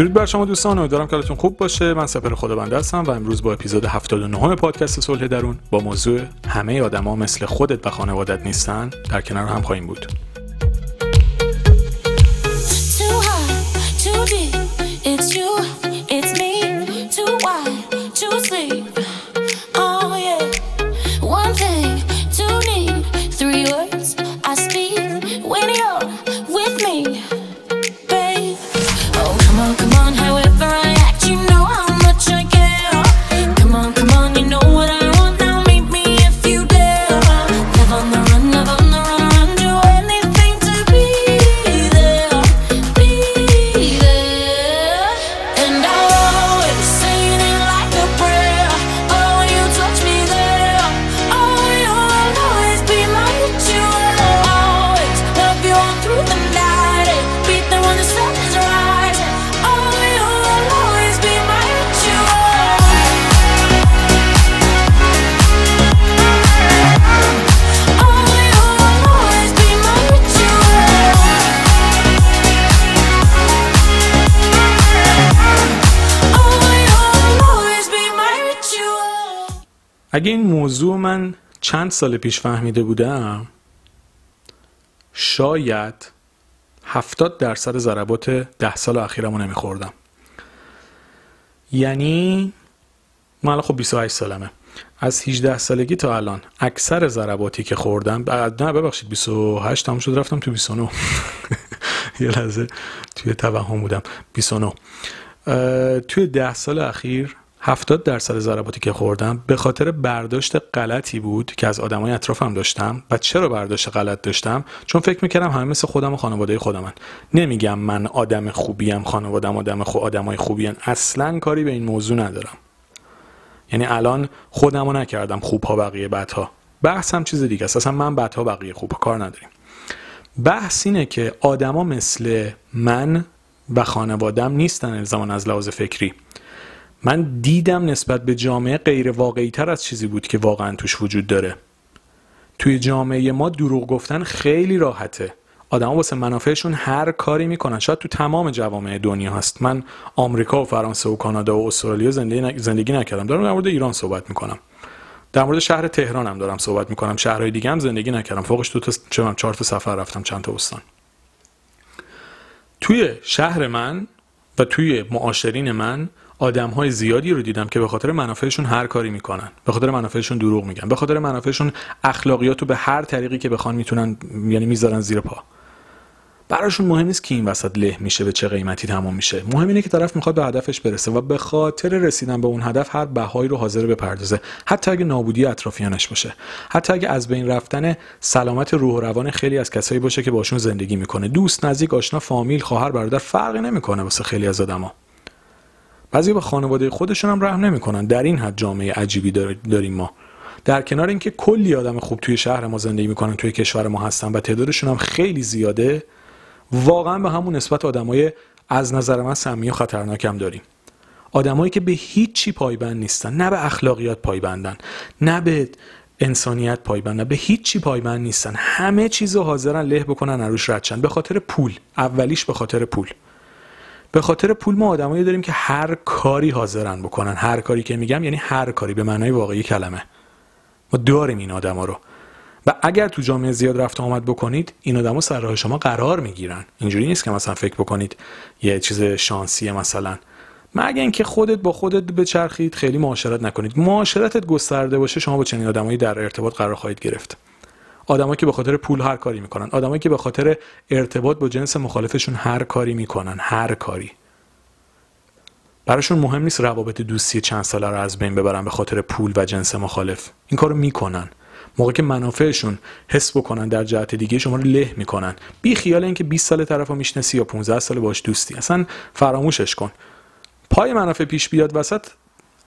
درود بر شما دوستان امیدوارم که حالتون خوب باشه. من سپر خدابنده هستم و امروز با اپیزود 79 پادکست صلح درون با موضوع همه آدما مثل خودت و خانوادت نیستن. در کنار هم خواهیم بود. اگه این موضوع من چند سال پیش فهمیده بودم شاید هفتاد درصد ضربات ده سال اخیرمو نمیخوردم. یعنی من الان خب 28 سالمه. از 18 سالگی تا الان اکثر ضرباتی که خوردم نه ببخشید 28 تموم شد رفتم تو 29 یه لحظه توی توهم بودم. 29 اه، توی ده سال اخیر 70 درصد ضرباتی که خوردم به خاطر برداشت غلطی بود که از آدمای اطرافم داشتم. و چرا برداشت غلط داشتم؟ چون فکر می‌کردم همه مثل خودم و خانواده خودمن. نمیگم من آدم خوبیم خانوادم آدم خو آدمای خوبین. اصلا کاری به این موضوع ندارم. یعنی الان خودمو نکردم خوبها بقیه بدها. بحثم چیز دیگه است. اصلا من بدها بقیه خوبها کار نداریم. بحث اینه که آدما مثل من و خانوادم نیستن الزاما از لحاظ فکری. من دیدم نسبت به جامعه غیر واقعی تر از چیزی بود که واقعا توش وجود داره. توی جامعه ما دروغ گفتن خیلی راحته. آدما واسه منافعشون هر کاری می‌کنن. شاید تو تمام جوامع دنیا هست. من آمریکا و فرانسه و کانادا و استرالیا زندگی. زندگی نکردم. دارم در مورد ایران صحبت می‌کنم. در مورد شهر تهران هم دارم صحبت می‌کنم. شهرهای دیگه هم زندگی نکردم. فوقش دو تا چهار تا سفر رفتم چند تا استان. توی شهر من و توی معاشرین من آدم های زیادی رو دیدم که به خاطر منافعشون هر کاری می‌کنن. به خاطر منافعشون دروغ میگن. به خاطر منافعشون اخلاقیات رو به هر طریقی که بخوان می‌تونن یعنی می‌ذارن زیر پا. براشون مهم نیست که این وسط له میشه به چه قیمتی تمام میشه. مهم اینه که طرف می‌خواد به هدفش برسه و به خاطر رسیدن به اون هدف هر بهایی رو حاضر بپردازه حتی اگه نابودی اطرافیانش باشه. حتی اگه از بین رفتن سلامت روح و روان خیلی از کسایی باشه که باشون زندگی می‌کنه. دوست نزدیک آشنا فامیل خواهر برادر فرقی نمی‌کنه واسه خیلی از آدما. بعضی به خانواده خودشون هم رحم نمی‌کنن. در این حد جامعه عجیبی دار- داریم ما. در کنار اینکه کلی آدم خوب توی شهر ما زندگی می‌کنن توی کشور ما هستن و تعدادشون هم خیلی زیاده واقعا به همون نسبت آدمای از نظر من سمی و خطرناک هم داریم. آدمایی که به هیچی پایبند نیستن. نه به اخلاقیات پایبندن نه به انسانیت پایبندن به هیچی پایبند نیستن. همه چیز رو حاضرن له بکنن عروش ردشن به خاطر پول. اولیش به خاطر پول. به خاطر پول ما آدمایی داریم که هر کاری حاضرن بکنن. هر کاری که میگم یعنی هر کاری به معنای واقعی کلمه. ما داریم این آدما رو. و اگر تو جامعه زیاد رفت آمد بکنید این آدما سر راه شما قرار می‌گیرن. اینجوری نیست که مثلا فکر بکنید یه چیز شانسیه مثلا. مگه اینکه خودت با خودت بچرخید خیلی معاشرت نکنید. معاشرتت گسترده باشه شما با چنین آدمایی در ارتباط قرار خواهید گرفت. آدمایی که به خاطر پول هر کاری می‌کنن. آدمایی که به خاطر ارتباط با جنس مخالفشون هر کاری می‌کنن. هر کاری. براشون مهم نیست روابط دوستی چند ساله رو از بین ببرن به خاطر پول و جنس مخالف. این کارو می‌کنن. موقع که منافعشون حس بکنن در جهت دیگه شما رو له می‌کنن. بی خیال اینکه 20 سال طرفو می‌شناسی یا 15 سال باش دوستی. اصلا فراموشش کن. پای منافع پیش بیاد وسط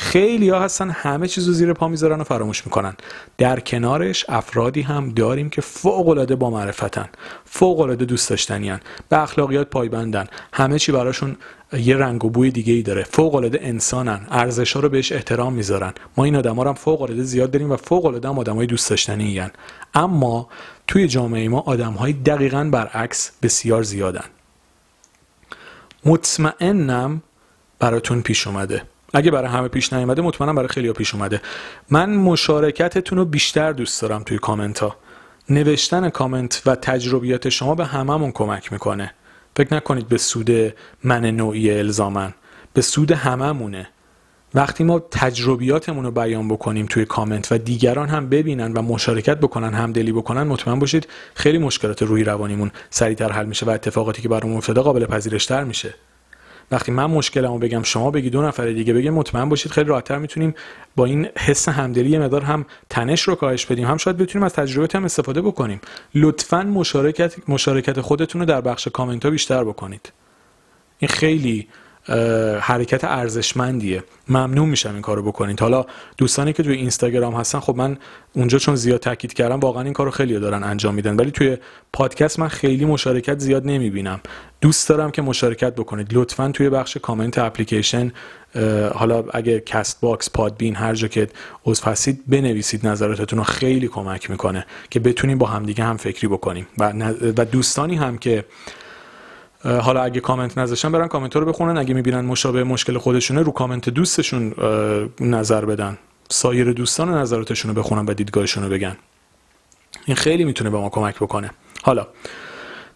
خیلی ها هستن همه چیز رو زیر پا می‌ذارن و فراموش می‌کنن. در کنارش افرادی هم داریم که فوق العاده با معرفتن فوق العاده دوست داشتنیان به اخلاقیات پایبندن. همه چی براشون یه رنگ و بوی دیگه ای داره. فوق العاده انسانن. ارزش ها رو بهش احترام می‌ذارن. ما این آدما رو هم فوق العاده زیاد داریم و فوق العاده هم آدمای دوست داشتنی اما توی جامعه ما آدم های دقیقا برعکس بسیار زیادن. مطمئنم براتون پیش اومده. اگه برای همه پیش نیومده مطمئنم برای خیلی پیش اومده. من مشارکتتون رو بیشتر دوست دارم توی کامنت ها نوشتن کامنت و تجربیات شما به هممون کمک می‌کنه. فکر نکنید به سود من نوعی الزامن به سود هممونه. وقتی ما تجربیاتمون رو بیان بکنیم توی کامنت و دیگران هم ببینن و مشارکت بکنن همدلی بکنن مطمئن باشید خیلی مشکلات روی روانیمون سریعتر حل میشه و اتفاقاتی که برامون افتاده قابل پذیرشتر میشه. وقتی من مشکلمو بگم شما بگی دو نفر دیگه بگه مطمئن باشید خیلی راحتتر می‌تونیم با این حس همدلی یه مقدار هم تنش رو کاهش بدیم. هم شاید بتونیم از تجربه هم استفاده بکنیم. لطفا مشارکت مشارکت خودتون رو در بخش کامنت ها بیشتر بکنید. این خیلی حرکت ارزشمندیه. ممنون میشم این کارو بکنید. حالا دوستانی که توی اینستاگرام هستن خب من اونجا چون زیاد تاکید کردم واقعا این کارو خیلی دارن انجام میدن. ولی توی پادکست من خیلی مشارکت زیاد نمی‌بینم. دوست دارم که مشارکت بکنید. لطفا توی بخش کامنت اپلیکیشن حالا اگه Castbox Podbean هر جا که عضو هستید بنویسید نظراتتون رو. خیلی کمک می‌کنه که بتونیم با همدیگه هم فکری بکنیم. و, دوستانی هم که حالا اگه کامنت نذاشتن برن کامنت رو بخونن. اگه می‌بینن مشابه مشکل خودشونه رو کامنت دوستشون نظر بدن. سایر دوستان نظراتشون رو بخونن و دیدگاهشون رو بگن. این خیلی می‌تونه به ما کمک بکنه. حالا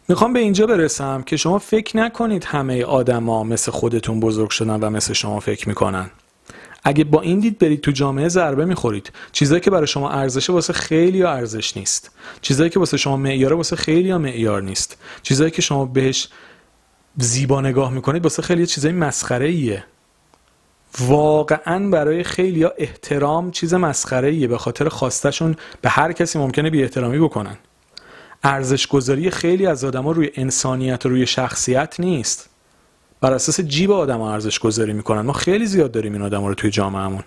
می‌خوام به اینجا برسم که شما فکر نکنید همه آدما مثل خودتون بزرگ شدن و مثل شما فکر می‌کنن. اگه با این دید برید تو جامعه ضربه می‌خورید. چیزایی که برای شما ارزشه واسه خیلی ارزش نیست. چیزایی که واسه شما معیاره واسه خیلی یا معیار نیست. چیزایی که شما بهش زیبا نگاه می‌کنید واسه خیلی چیزای مسخره ایه واقعا برای خیلی ها احترام چیز مسخره ایه به خاطر خواستشون به هر کسی ممکنه بی احترامی بکنن. ارزش گذاری خیلی از آدما روی انسانیت و روی شخصیت نیست. بر اساس جیب آدم ارزش گذاری می‌کنن. ما خیلی زیاد داریم این آدم رو توی جامعهمون.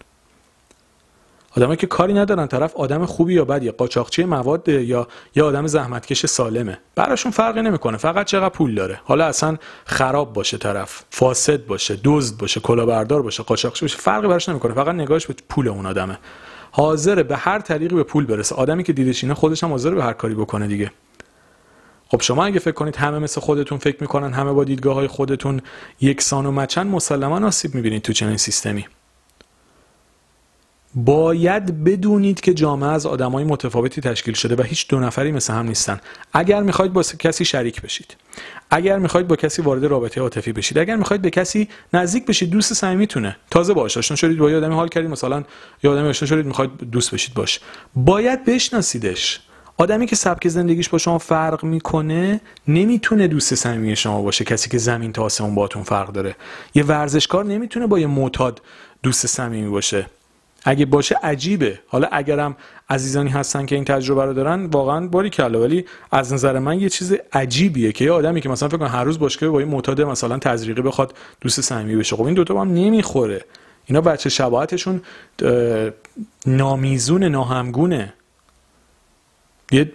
آدمایی که کاری ندارن طرف آدم خوبی یا بدی قاچاقچی مواد یا یا آدم زحمتکش سالمه. براشون فرقی نمی‌کنه فقط چقدر پول داره. حالا اصلا خراب باشه طرف فاسد باشه دزد باشه کلاهبردار باشه قاچاقچی باشه فرقی براش نمی‌کنه. فقط نگاهش به پول اون آدمه. حاضر به هر طریقی به پول برسه. آدمی که دیدش اینه خودش هم حاضر به هر کاری بکنه دیگه. خب شما اگه فکر کنید همه مثل خودتون فکر می‌کنن همه با دیدگاه های خودتون یکسان و مچن مسلما آسیب می‌بینید تو چنین سیستمی. باید بدونید که جامعه از آدمای متفاوتی تشکیل شده و هیچ دو نفری مثل هم نیستن. اگر می‌خواید با کسی شریک بشید. اگر می‌خواید با کسی وارد رابطه عاطفی بشید. اگر می‌خواید به کسی نزدیک بشید دوست صمیمیتونه تازه باش آشنا شدید با آدمی حال کردید مثلا یه آدمی آشنا شدید می‌خواید دوست بشید باش. باید بشناسیدش. آدمی که سبک زندگیش با شما فرق می‌کنه نمی‌تونه دوست صمیمی شما باشه. کسی که زمین تا آسمون باتون فرق داره. یه ورزشکار نمی‌تونه با یه معتاد دوست صمیمی باشه. اگه باشه عجیبه. حالا اگرم عزیزانی هستن که این تجربه رو دارن واقعا باری کلا ولی از نظر من یه چیز عجیبیه که یه آدمی که مثلا فکر کن هر روز باشه با یه معتاد مثلا تزریقی بخواد دوست صمیمی بشه خب این دوتا با هم نمی‌خوره. اینا بچه شباهتشون نامیزون ناهمگونه. یه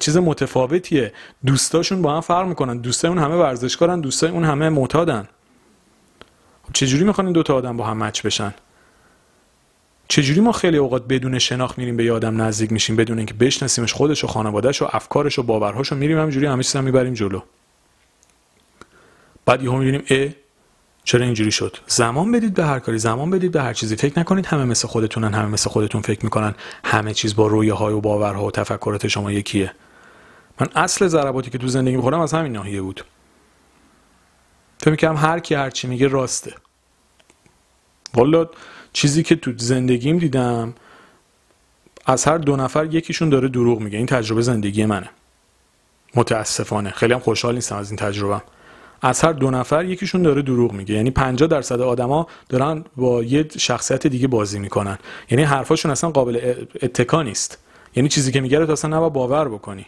چیز متفاوتیه. دوستاشون با هم فرق می‌کنن. دوستای اون همه ورزشکارن دوستای اون همه معتادن. خب چجوری می‌خوان این دوتا آدم با هم مچ بشن؟ چجوری ما خیلی اوقات بدون شناخت میریم به یه آدم نزدیک میشیم؟ بدون اینکه بشناسیمش خودش و خانوادهش و افکارش و باورهاش و میریم همینجوری همه چیز هم می‌بریم جلو. بعد یهو می‌بینیم ا چرا اینجوری شد؟ زمان بدید به هر کاری زمان بدید به هر چیزی. فکر نکنید همه مثل خودتونن همه مثل خودتون فکر می‌کنن همه چیز با رویه های و باورها و تفکرات شما یکیه. من اصل ضرباتی که تو زندگی می‌خورم از همین ناحیه بود. فکر می‌کردم هر کی هر چی میگه راسته. والا چیزی که تو زندگیم دیدم از هر دو نفر یکیشون داره دروغ میگه. این تجربه زندگی منه. متاسفانه. خیلی هم خوشحال نیستم از این تجربه. از هر دو نفر یکیشون داره دروغ میگه. یعنی 50 درصد آدما دارن با یه شخصیت دیگه بازی می‌کنن. یعنی حرفاشون اصلا قابل اتکا نیست. یعنی چیزی که میگه رو اصلا نباید باور بکنی.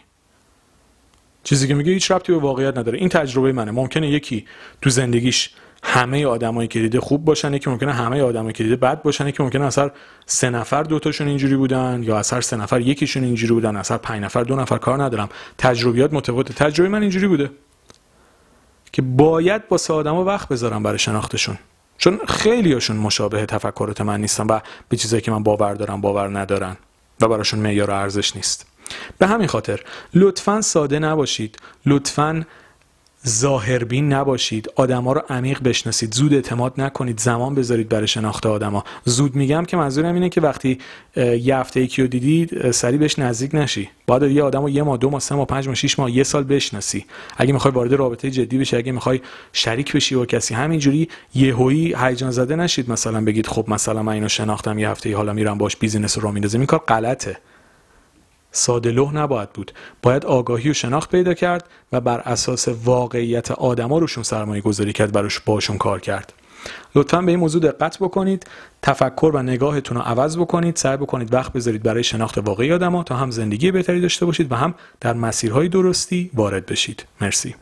چیزی که میگه هیچ ربطی به واقعیت نداره. این تجربه منه. ممکنه یکی تو زندگیش همه آدمایی که دیده خوب باشن یکی ممکنه همه آدمایی که دیده بد باشن یکی ممکنه اثر سه نفر دوتاشون اینجوری بودن یا اثر سه نفر یکیشون اینجوری بودن اثر پنج نفر دو نفر کار ندارم. تجربیات متفاوته. تجربه من اینجوری بوده که باید با سه آدم وقت بذارم برای شناختشون. چون خیلی هاشون مشابه تفکرات من نیستن و به چیزایی که من باور دارم باور ندارن و براشون معیار ارزش نیست. به همین خاطر لطفا ساده نباشید. لطفا ظاهربین نباشید. آدما رو عمیق بشناسید. زود اعتماد نکنید. زمان بذارید برای شناخت آدما. زود میگم که منظورم اینه که وقتی یه هفته یکی رو دیدید سری بهش نزدیک نشی. باید یه آدم رو یه ماه دو ماه سه ماه پنج ماه شش ماه یه سال بشناسی. اگه می‌خوای وارد رابطه جدی بشی اگه می‌خوای شریک بشی با کسی همینجوری یهویی هیجان زده نشید. مثلا بگید خب مثلا من اینو شناختم یه هفته حالا میرم باش بیزینس رو میندازم. این کار غلطه. ساده لوح نباید بود. باید آگاهی و شناخت پیدا کرد و بر اساس واقعیت آدما روشون سرمایه گذاری کرد براش باشون کار کرد. لطفا به این موضوع دقت بکنید تفکر و نگاهتون رو عوض بکنید سعی بکنید وقت بذارید برای شناخت واقعی آدما تا هم زندگی بهتری داشته باشید و هم در مسیرهای درستی وارد بشید. مرسی.